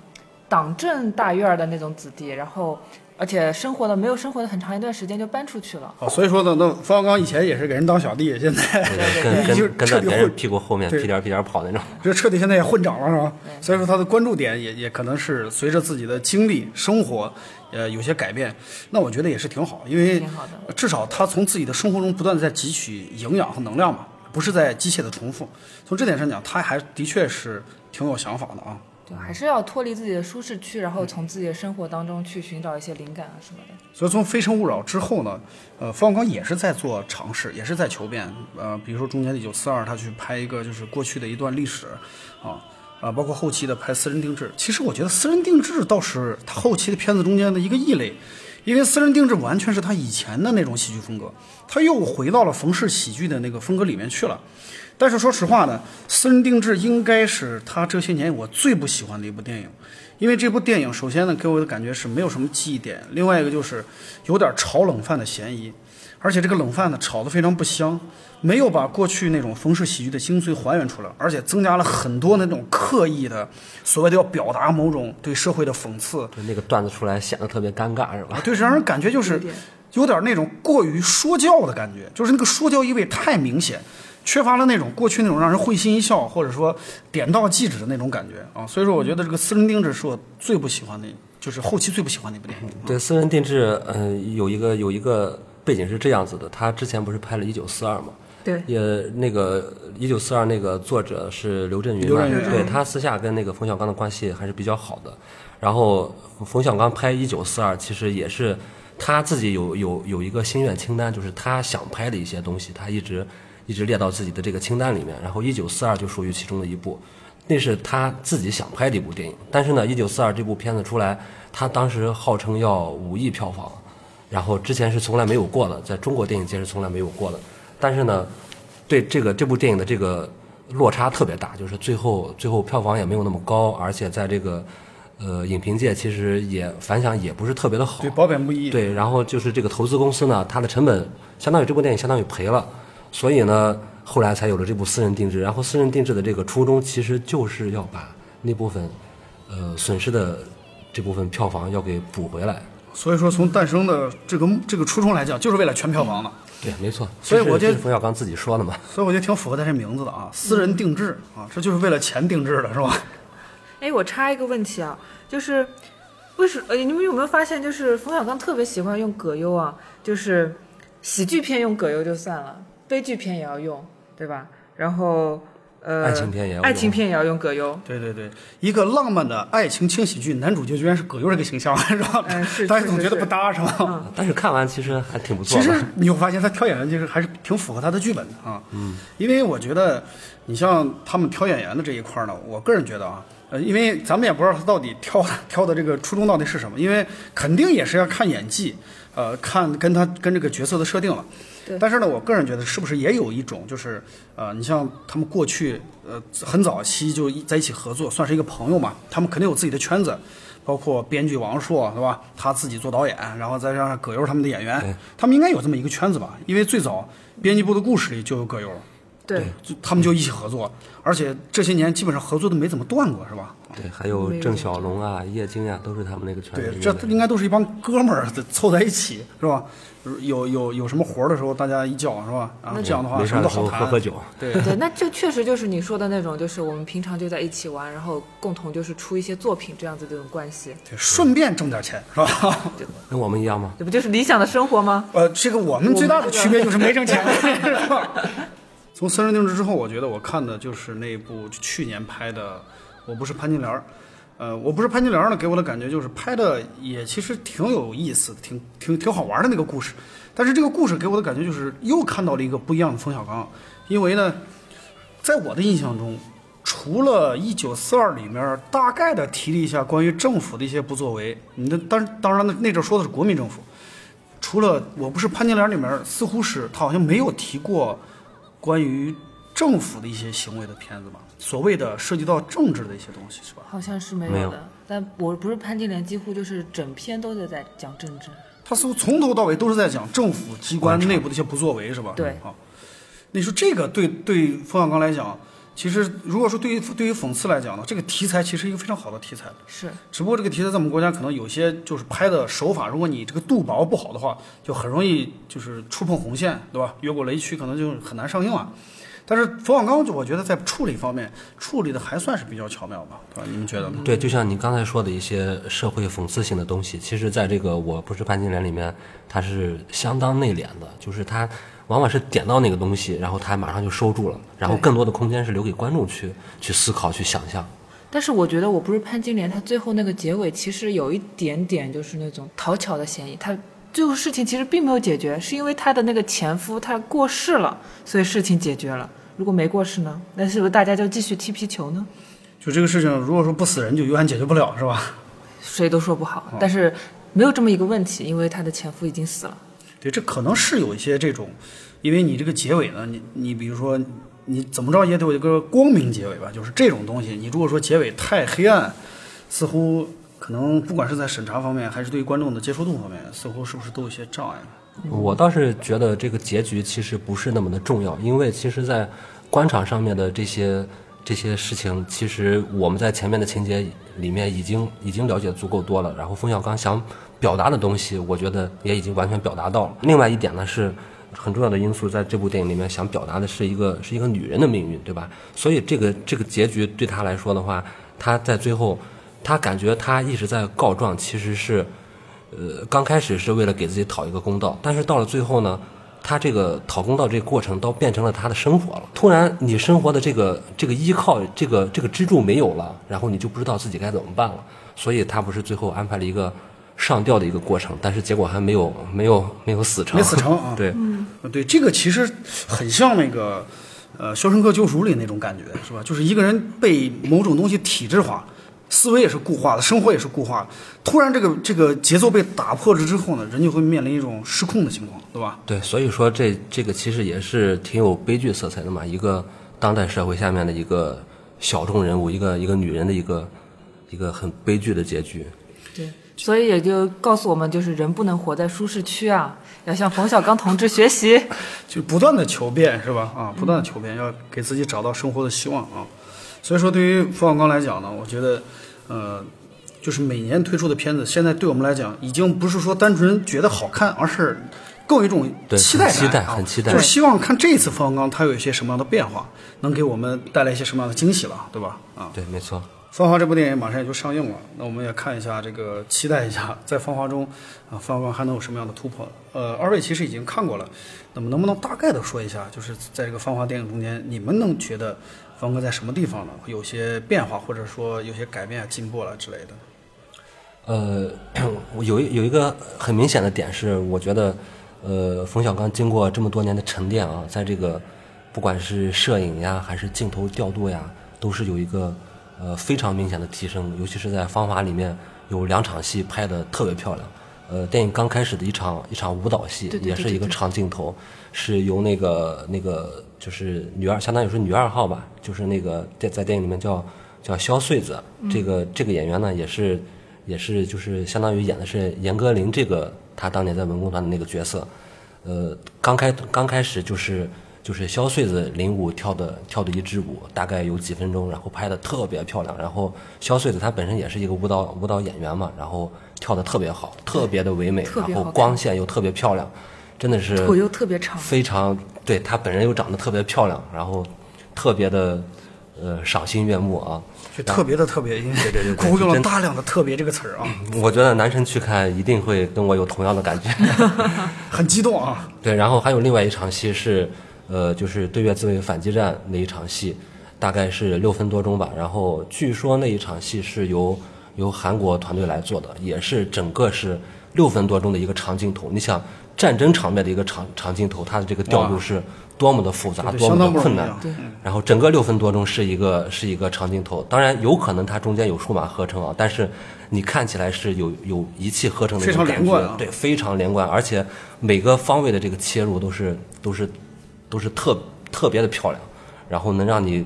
S1: 党政大院的那种子弟，然后而且生活的没有生活的很长一段时间就搬出去了。
S2: 哦，所以说呢，那冯小刚以前也是给人当小弟，现在
S1: 对
S3: 跟
S2: 就是
S3: 跟跟在别人屁股后面屁颠屁颠儿跑那种。
S2: 这彻底现在也混长了，是吧？所以说他的关注点也也可能是随着自己的经历、生活，呃，有些改变。那我觉得也是挺好，因为至少他从自己的生活中不断的在汲取营养和能量嘛，不是在机械的重复。从这点上讲，他还的确是挺有想法的啊。
S1: 对，还是要脱离自己的舒适区，然后从自己的生活当中去寻找一些灵感啊什么的。
S2: 所以从《非诚勿扰》之后呢，呃，冯小刚也是在做尝试，也是在求变。呃，比如说中间的《一九四二》，他去拍一个就是过去的一段历史，啊啊，包括后期的拍私人定制。其实我觉得私人定制倒是他后期的片子中间的一个异类，因为私人定制完全是他以前的那种喜剧风格，他又回到了冯氏喜剧的那个风格里面去了。但是说实话呢，私人定制应该是他这些年我最不喜欢的一部电影，因为这部电影首先呢给我的感觉是没有什么记忆点，另外一个就是有点炒冷饭的嫌疑，而且这个冷饭呢炒得非常不香，没有把过去那种冯氏喜剧的精髓还原出来，而且增加了很多那种刻意的所谓的要表达某种对社会的讽刺，
S3: 就那个段子出来显得特别尴尬，是吧？
S2: 对，让人感觉就是
S1: 有点
S2: 有点那种过于说教的感觉，就是那个说教意味太明显，缺乏了那种过去那种让人会心一笑或者说点到即止的那种感觉啊。所以说，我觉得这个私人定制是我最不喜欢的，就是后期最不喜欢的一部电影。
S3: 对，私人定制，嗯、有一个有一个背景是这样子的，他之前不是拍了《一九四二》嘛，
S1: 对，
S3: 也那个一九四二那个作者是刘震云嘛，
S2: 刘震云
S3: 对他私下跟那个冯小刚的关系还是比较好的。然后冯小刚拍一九四二，其实也是他自己有有有一个心愿清单，就是他想拍的一些东西，他一直一直列到自己的这个清单里面。然后一九四二就属于其中的一部，那是他自己想拍的一部电影。但是呢，一九四二这部片子出来，他当时号称要五亿票房，然后之前是从来没有过的，在中国电影界是从来没有过的。但是呢，对这个这部电影的这个落差特别大，就是最后最后票房也没有那么高，而且在这个呃影评界其实也反响也不是特别的好。
S2: 对，褒贬不一。
S3: 对，然后就是这个投资公司呢，它的成本相当于这部电影相当于赔了，所以呢，后来才有了这部私人定制。然后私人定制的这个初衷其实就是要把那部分呃损失的这部分票房要给补回来。
S2: 所以说，从诞生的这个这个初衷来讲，就是为了全票房的。
S3: 对，没错。
S2: 所以我觉得
S3: 这是冯小刚自己说的嘛。
S2: 所以我觉得挺符合他这名字的啊，私人定制啊，这就是为了钱定制的，是吧？
S1: 哎，我插一个问题啊，就是为什呃，你们有没有发现，就是冯小刚特别喜欢用葛优啊，就是喜剧片用葛优就算了，悲剧片也要用，对吧？然后呃，
S3: 爱情片也要用
S1: 爱情片也要用葛优，
S2: 对对对，一个浪漫的爱情轻喜剧，男主角居然是葛优这个形象，是吧？
S1: 嗯是
S2: 大家总觉得不搭，是吧？
S3: 但是看完其实还挺不错
S2: 其
S3: 的。
S2: 实你会发现他挑演员其实还是挺符合他的剧本的啊。嗯，因为我觉得你像他们挑演员的这一块儿呢，我个人觉得啊，呃，因为咱们也不知道他到底挑 挑的这个初衷到底是什么，因为肯定也是要看演技，呃，看跟他跟这个角色的设定了。
S1: 对
S2: 但是呢，我个人觉得是不是也有一种就是，呃，你像他们过去呃很早期就一在一起合作，算是一个朋友嘛，他们肯定有自己的圈子。包括编剧王朔是吧？他自己做导演，然后再加上葛优他们的演员，他们应该有这么一个圈子吧？因为最早编辑部的故事里就有葛优，
S1: 对，
S2: 就他们就一起合作，而且这些年基本上合作都没怎么断过，是吧？
S3: 对，还有郑晓龙啊、叶京啊，都是他们那个圈子
S2: 对
S3: 里，
S2: 这应该都是一帮哥们儿凑在一起，是吧？有有有什么活儿的时候，大家一叫，是吧？然后这样的话什么
S3: 没事的时候
S2: 都好谈。
S3: 喝喝酒。
S2: 对，
S1: 对，那这确实就是你说的那种，就是我们平常就在一起玩，然后共同就是出一些作品这样子这种关系，
S2: 对，顺便挣点钱，是吧？
S3: 跟我们一样吗？
S1: 这不就是理想的生活吗？
S2: 呃，这个我们最大的区别就是没挣钱，从私人定制之后，我觉得我看的就是那部去年拍的《我不是潘金莲》儿。呃，我不是潘金莲呢，给我的感觉就是拍的也其实挺有意思，挺挺挺好玩的那个故事。但是这个故事给我的感觉就是又看到了一个不一样的冯小刚，因为呢，在我的印象中，除了《一九四二》里面大概的提了一下关于政府的一些不作为，你的当当然那那阵说的是国民政府，除了我不是潘金莲里面，似乎是他好像没有提过关于政府的一些行为的片子吧，所谓的涉及到政治的一些东西是吧？
S1: 好像是没
S3: 没有
S1: 有的，但我不是潘金莲，几乎就是整篇都在在讲政治。
S2: 他似乎从头到尾都是在讲政府机关内部的一些不作为，是吧？
S1: 对
S2: 啊，你说这个对对冯小刚来讲，其实如果说对于对于讽刺来讲呢，这个题材其实是一个非常好的题材。
S1: 是
S2: 只不过这个题材在我们国家可能有些就是拍的手法，如果你这个度把握不好的话，就很容易就是触碰红线，对吧？越过雷区，可能就很难上映了。但是冯小刚就我觉得在处理方面处理的还算是比较巧妙吧，对吧？你们觉得呢？
S3: 对，就像你刚才说的一些社会讽刺性的东西，其实在这个《我不是潘金莲》里面，它是相当内敛的，就是它往往是点到那个东西，然后它马上就收住了，然后更多的空间是留给观众去去思考、去想象。
S1: 但是我觉得我不是潘金莲，她最后那个结尾其实有一点点就是那种讨巧的嫌疑。她最后事情其实并没有解决，是因为她的那个前夫他过世了，所以事情解决了。如果没过世呢，那是不是大家就继续踢皮球呢？
S2: 就这个事情，如果说不死人，就永远解决不了，是吧？
S1: 谁都说不好。但是没有这么一个问题，因为她的前夫已经死了。
S2: 对，这可能是有一些这种，因为你这个结尾呢，你你比如说你怎么着也得有一个光明结尾吧，就是这种东西，你如果说结尾太黑暗，似乎可能不管是在审查方面，还是对观众的接受度方面，似乎是不是都有些障碍？
S3: 我倒是觉得这个结局其实不是那么的重要，因为其实，在官场上面的这些这些事情，其实我们在前面的情节里面已经已经了解足够多了。然后冯小刚想表达的东西，我觉得也已经完全表达到了。另外一点呢是。很重要的因素，在这部电影里面想表达的是一个是一个女人的命运，对吧？所以这个这个结局对他来说的话，他在最后，他感觉他一直在告状，其实是，呃，刚开始是为了给自己讨一个公道，但是到了最后呢，他这个讨公道这个过程，都变成了他的生活了。突然，你生活的这个这个依靠，这个这个支柱没有了，然后你就不知道自己该怎么办了。所以他不是最后安排了一个上吊的一个过程，但是结果还没有没有没有死成，
S2: 没死成啊
S3: 对，
S2: 呃对，这个其实很像那个呃《肖申克救赎》里那种感觉，是吧？就是一个人被某种东西体制化，思维也是固化的，生活也是固化的。突然这个这个节奏被打破了之后呢，人就会面临一种失控的情况，对吧？
S3: 对，所以说这这个其实也是挺有悲剧色彩的嘛，一个当代社会下面的一个小众人物，一个一个女人的一个一个很悲剧的结局。
S1: 对，所以也就告诉我们，就是人不能活在舒适区啊，要向冯小刚同志学习。
S2: 就不断的求变，是吧？啊，不断的求变，要给自己找到生活的希望啊。所以说，对于冯小刚来讲呢，我觉得，呃，就是每年推出的片子，现在对我们来讲，已经不是说单纯觉得好看，而是更有一种期待
S3: 期待
S2: 啊
S3: 很期待
S2: 就是希望看这次冯小刚他有一些什么样的变化，能给我们带来一些什么样的惊喜了，对吧？啊，
S3: 对，没错。
S2: 《芳华》这部电影马上也就上映了，那我们也看一下这个，期待一下在《芳华》中啊，冯小刚还能有什么样的突破？呃，二位其实已经看过了，那么能不能大概的说一下，就是在这个《芳华》电影中间，你们能觉得方哥在什么地方呢有些变化，或者说有些改变、进步了之类的？
S3: 呃，有一有一个很明显的点是，我觉得，呃，冯小刚经过这么多年的沉淀啊，在这个不管是摄影呀，还是镜头调度呀，都是有一个呃非常明显的提升。尤其是在《芳华》里面，有两场戏拍的特别漂亮。呃，电影刚开始的一场一场舞蹈戏，也是一个长镜头，是由那个那个就是女二，相当于是女二号吧，就是那个在在电影里面叫叫肖穗子，这个这个演员呢也是也是就是相当于演的是严歌苓这个她当年在文工团的那个角色，呃，刚开刚开始就是就是肖穗子领舞跳的跳的一支舞，大概有几分钟，然后拍的特别漂亮。然后肖穗子她本身也是一个舞蹈舞蹈演员嘛，然后跳的特别好，特别的唯美，然后光线又特别漂亮，真的是
S1: 腿又特别长，
S3: 非常对她本人又长得特别漂亮，然后特别的呃赏心悦目啊。
S2: 就特别的特别，因为对对对，用了大量的“特别”这个词儿啊，
S3: 我觉得男生去看一定会跟我有同样的感觉。
S2: 很激动啊。
S3: 对，然后还有另外一场戏是，呃，就是对越自卫反击战那一场戏，大概是六分多钟吧。然后据说那一场戏是由由韩国团队来做的，也是整个是六分多钟的一个长镜头。你想战争场面的一个长长镜头，它的这个调度是多么的复杂，多么的困难。然后整个六分多钟是一个是一个长镜头，当然有可能它中间有数码合成啊，但是你看起来是有有一气呵成的
S2: 非常
S3: 那种感觉对，非常连贯，而且每个方位的这个切入都是都是都是特特别的漂亮，然后能让你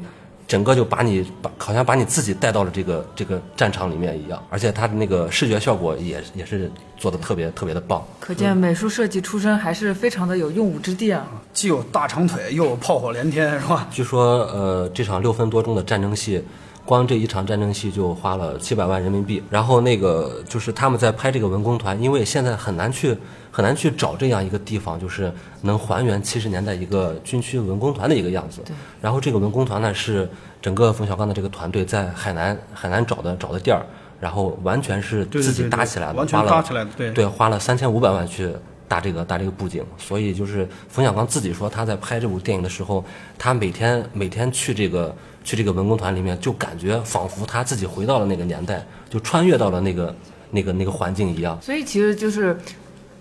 S3: 整个就把你把好像把你自己带到了这个这个战场里面一样，而且它的那个视觉效果也也是做的特别特别的棒。
S1: 可见美术设计出身还是非常的有用武之地啊。
S2: 既有大长腿，又有炮火连天，是吧？
S3: 据说呃这场六分多钟的战争戏。光这一场战争戏就花了七百万人民币，然后那个就是他们在拍这个文工团，因为现在很难去很难去找这样一个地方，就是能还原七十年代一个军区文工团的一个样子。
S1: 对。
S3: 然后这个文工团呢是整个冯小刚的这个团队在海南海南找的找的地儿，然后完全是自己搭起来的，
S2: 完全搭起来的，对
S3: 对，花了三千五百万去搭这个搭这个布景，所以就是冯小刚自己说他在拍这部电影的时候，他每天每天去这个。去这个文工团里面，就感觉仿佛他自己回到了那个年代，就穿越到了那个、那个、那个环境一样。
S1: 所以其实就是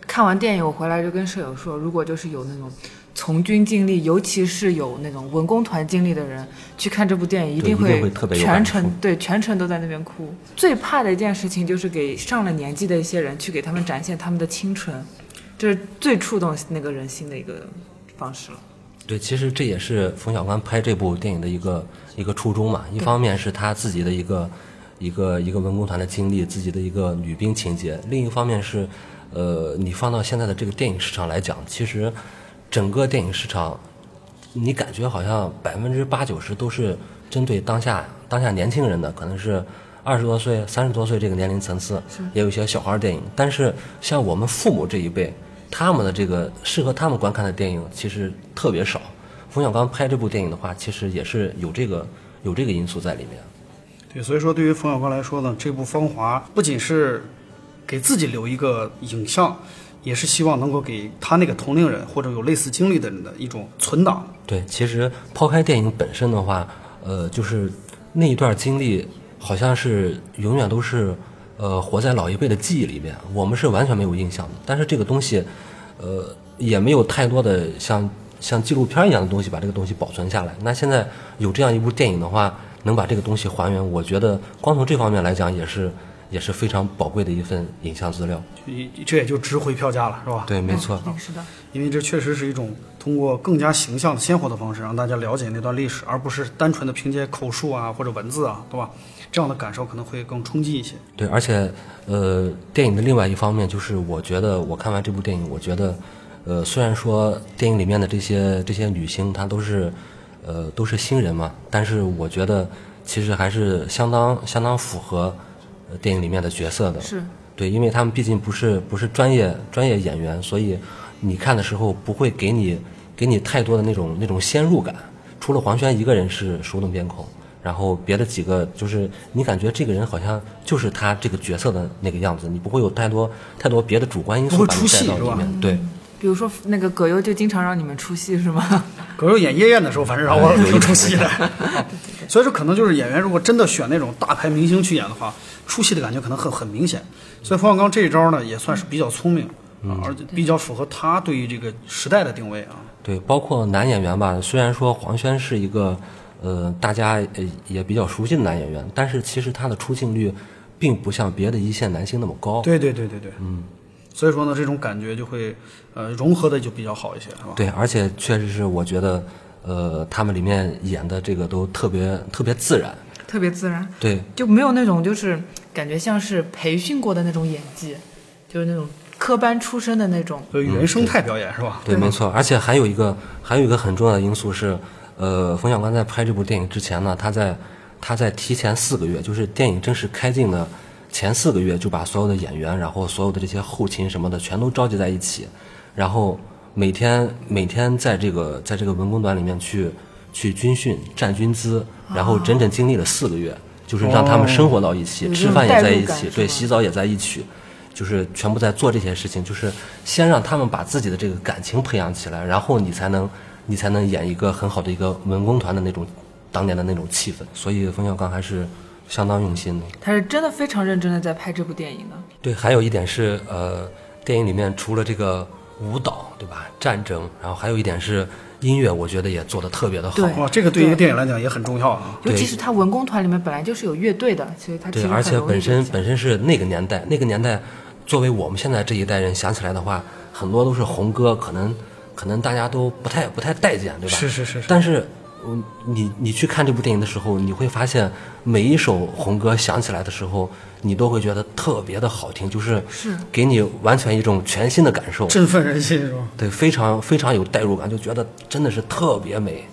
S1: 看完电影，我回来就跟舍友说，如果就是有那种从军经历，尤其是有那种文工团经历的人，去看这部电影，
S3: 一
S1: 定
S3: 会
S1: 全程对全程都在那边哭。最怕的一件事情就是给上了年纪的一些人去给他们展现他们的青春，这是最触动那个人心的一个方式了。
S3: 对，其实这也是冯小刚拍这部电影的一个一个初衷嘛。一方面是他自己的一个一个一个文工团的经历，自己的一个女兵情节；另一方面是，呃，你放到现在的这个电影市场来讲，其实整个电影市场，你感觉好像百分之八九十都是针对当下当下年轻人的，可能是二十多岁、三十多岁这个年龄层次，也有一些小孩电影。但是像我们父母这一辈。他们的这个适合他们观看的电影其实特别少。冯小刚拍这部电影的话，其实也是有这个有这个因素在里面。
S2: 对，所以说对于冯小刚来说呢，这部《芳华》不仅是给自己留一个影像，也是希望能够给他那个同龄人或者有类似经历的人的一种存档。
S3: 对，其实抛开电影本身的话，呃，就是那一段经历，好像是永远都是。呃，活在老一辈的记忆里面，我们是完全没有印象的。但是这个东西，呃，也没有太多的像像纪录片一样的东西把这个东西保存下来。那现在有这样一部电影的话，能把这个东西还原，我觉得光从这方面来讲，也是也是非常宝贵的一份影像资料。
S2: 这也就值回票价了，是吧？
S3: 对，没错。
S1: 是的。
S2: 因为这确实是一种通过更加形象、鲜活的方式，让大家了解那段历史，而不是单纯的凭借口述啊或者文字啊，对吧？这样的感受可能会更冲击一些。
S3: 对，而且，呃，电影的另外一方面就是，我觉得我看完这部电影，我觉得，呃，虽然说电影里面的这些这些女星她都是，呃，都是新人嘛，但是我觉得其实还是相当相当符合电影里面的角色的。
S1: 是。
S3: 对，因为他们毕竟不是不是专业专业演员，所以你看的时候不会给你给你太多的那种那种先入感。除了黄轩一个人是熟能边孔。然后别的几个就是你感觉这个人好像就是他这个角色的那个样子，你不会有太多太多别的主观因素把你带到里面。对，
S1: 比如说那个葛优就经常让你们出戏是吗？
S2: 葛优演夜宴的时候，反正让我挺出戏的。所以说可能就是演员如果真的选那种大牌明星去演的话，出戏的感觉可能很很明显。所以冯小刚这一招呢也算是比较聪明，而且比较符合他对于这个时代的定位啊。
S3: 对，包括男演员吧，虽然说黄轩是一个。呃，大家呃也比较熟悉的男演员，但是其实他的出镜率，并不像别的一线男星那么高。
S2: 对对对对对，
S3: 嗯，
S2: 所以说呢，这种感觉就会，呃，融合的就比较好一些，是吧？
S3: 对，而且确实是我觉得，呃，他们里面演的这个都特别特别自然，
S1: 特别自然，
S3: 对，
S1: 就没有那种就是感觉像是培训过的那种演技，就是那种科班出身的那种，就
S2: 原生态表演是吧？
S3: 对，没错，而且还有一个还有一个很重要的因素是。呃，冯小刚在拍这部电影之前呢，他在他在提前四个月，就是电影正式开镜的前四个月，就把所有的演员，然后所有的这些后勤什么的全都召集在一起，然后每天每天在这个在这个文工团里面去去军训站军姿，然后整整经历了四个月，就是让他们生活到一起，吃饭也在一起，对，洗澡也在一起，就是全部在做这些事情，就是先让他们把自己的这个感情培养起来，然后你才能。你才能演一个很好的一个文工团的那种当年的那种气氛，所以冯小刚还是相当用心的。
S1: 他是真的非常认真的在拍这部电影呢。
S3: 对，还有一点是，呃，电影里面除了这个舞蹈，对吧？战争，然后还有一点是音乐，我觉得也做的特别的好。
S2: 哇，这个对一个电影来讲也很重要啊。
S1: 尤其是他文工团里面本来就是有乐队的，所以他
S3: 对，而且本身本身是那个年代，那个年代，作为我们现在这一代人想起来的话，很多都是红歌，可能。可能大家都不太不太待见，对吧？
S2: 是是是。
S3: 但是嗯，你你去看这部电影的时候，你会发现每一首红歌响起来的时候，你都会觉得特别的好听，就是
S1: 是
S3: 给你完全一种全新的感受，
S2: 振奋人心是吧？
S3: 对，非常非常有代入感，就觉得真的是特别美。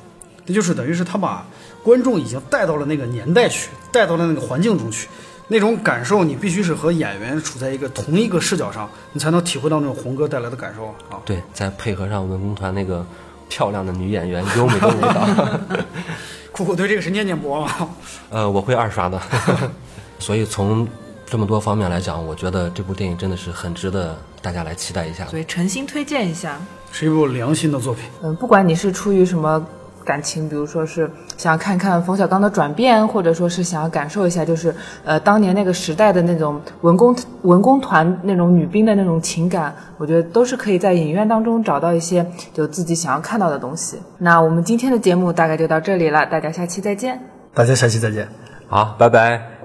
S2: 这就是等于是他把观众已经带到了那个年代去，带到了那个环境中去，那种感受你必须是和演员处在一个同一个视角上，你才能体会到那种红歌带来的感受啊。
S3: 对，再配合上文工团那个漂亮的女演员优美的 舞蹈，
S2: 酷酷对这个是念念不忘。
S3: 呃，我会二刷的。所以从这么多方面来讲，我觉得这部电影真的是很值得大家来期待一下。
S1: 所以诚心推荐一下。
S2: 是一部良心的作品。
S1: 嗯，不管你是出于什么感情，比如说是想要看看冯小刚的转变，或者说是想要感受一下，就是呃当年那个时代的那种文工文工团那种女兵的那种情感，我觉得都是可以在影院当中找到一些就自己想要看到的东西。那我们今天的节目大概就到这里了，大家下期再见。
S2: 大家下期再见。
S3: 好，拜拜。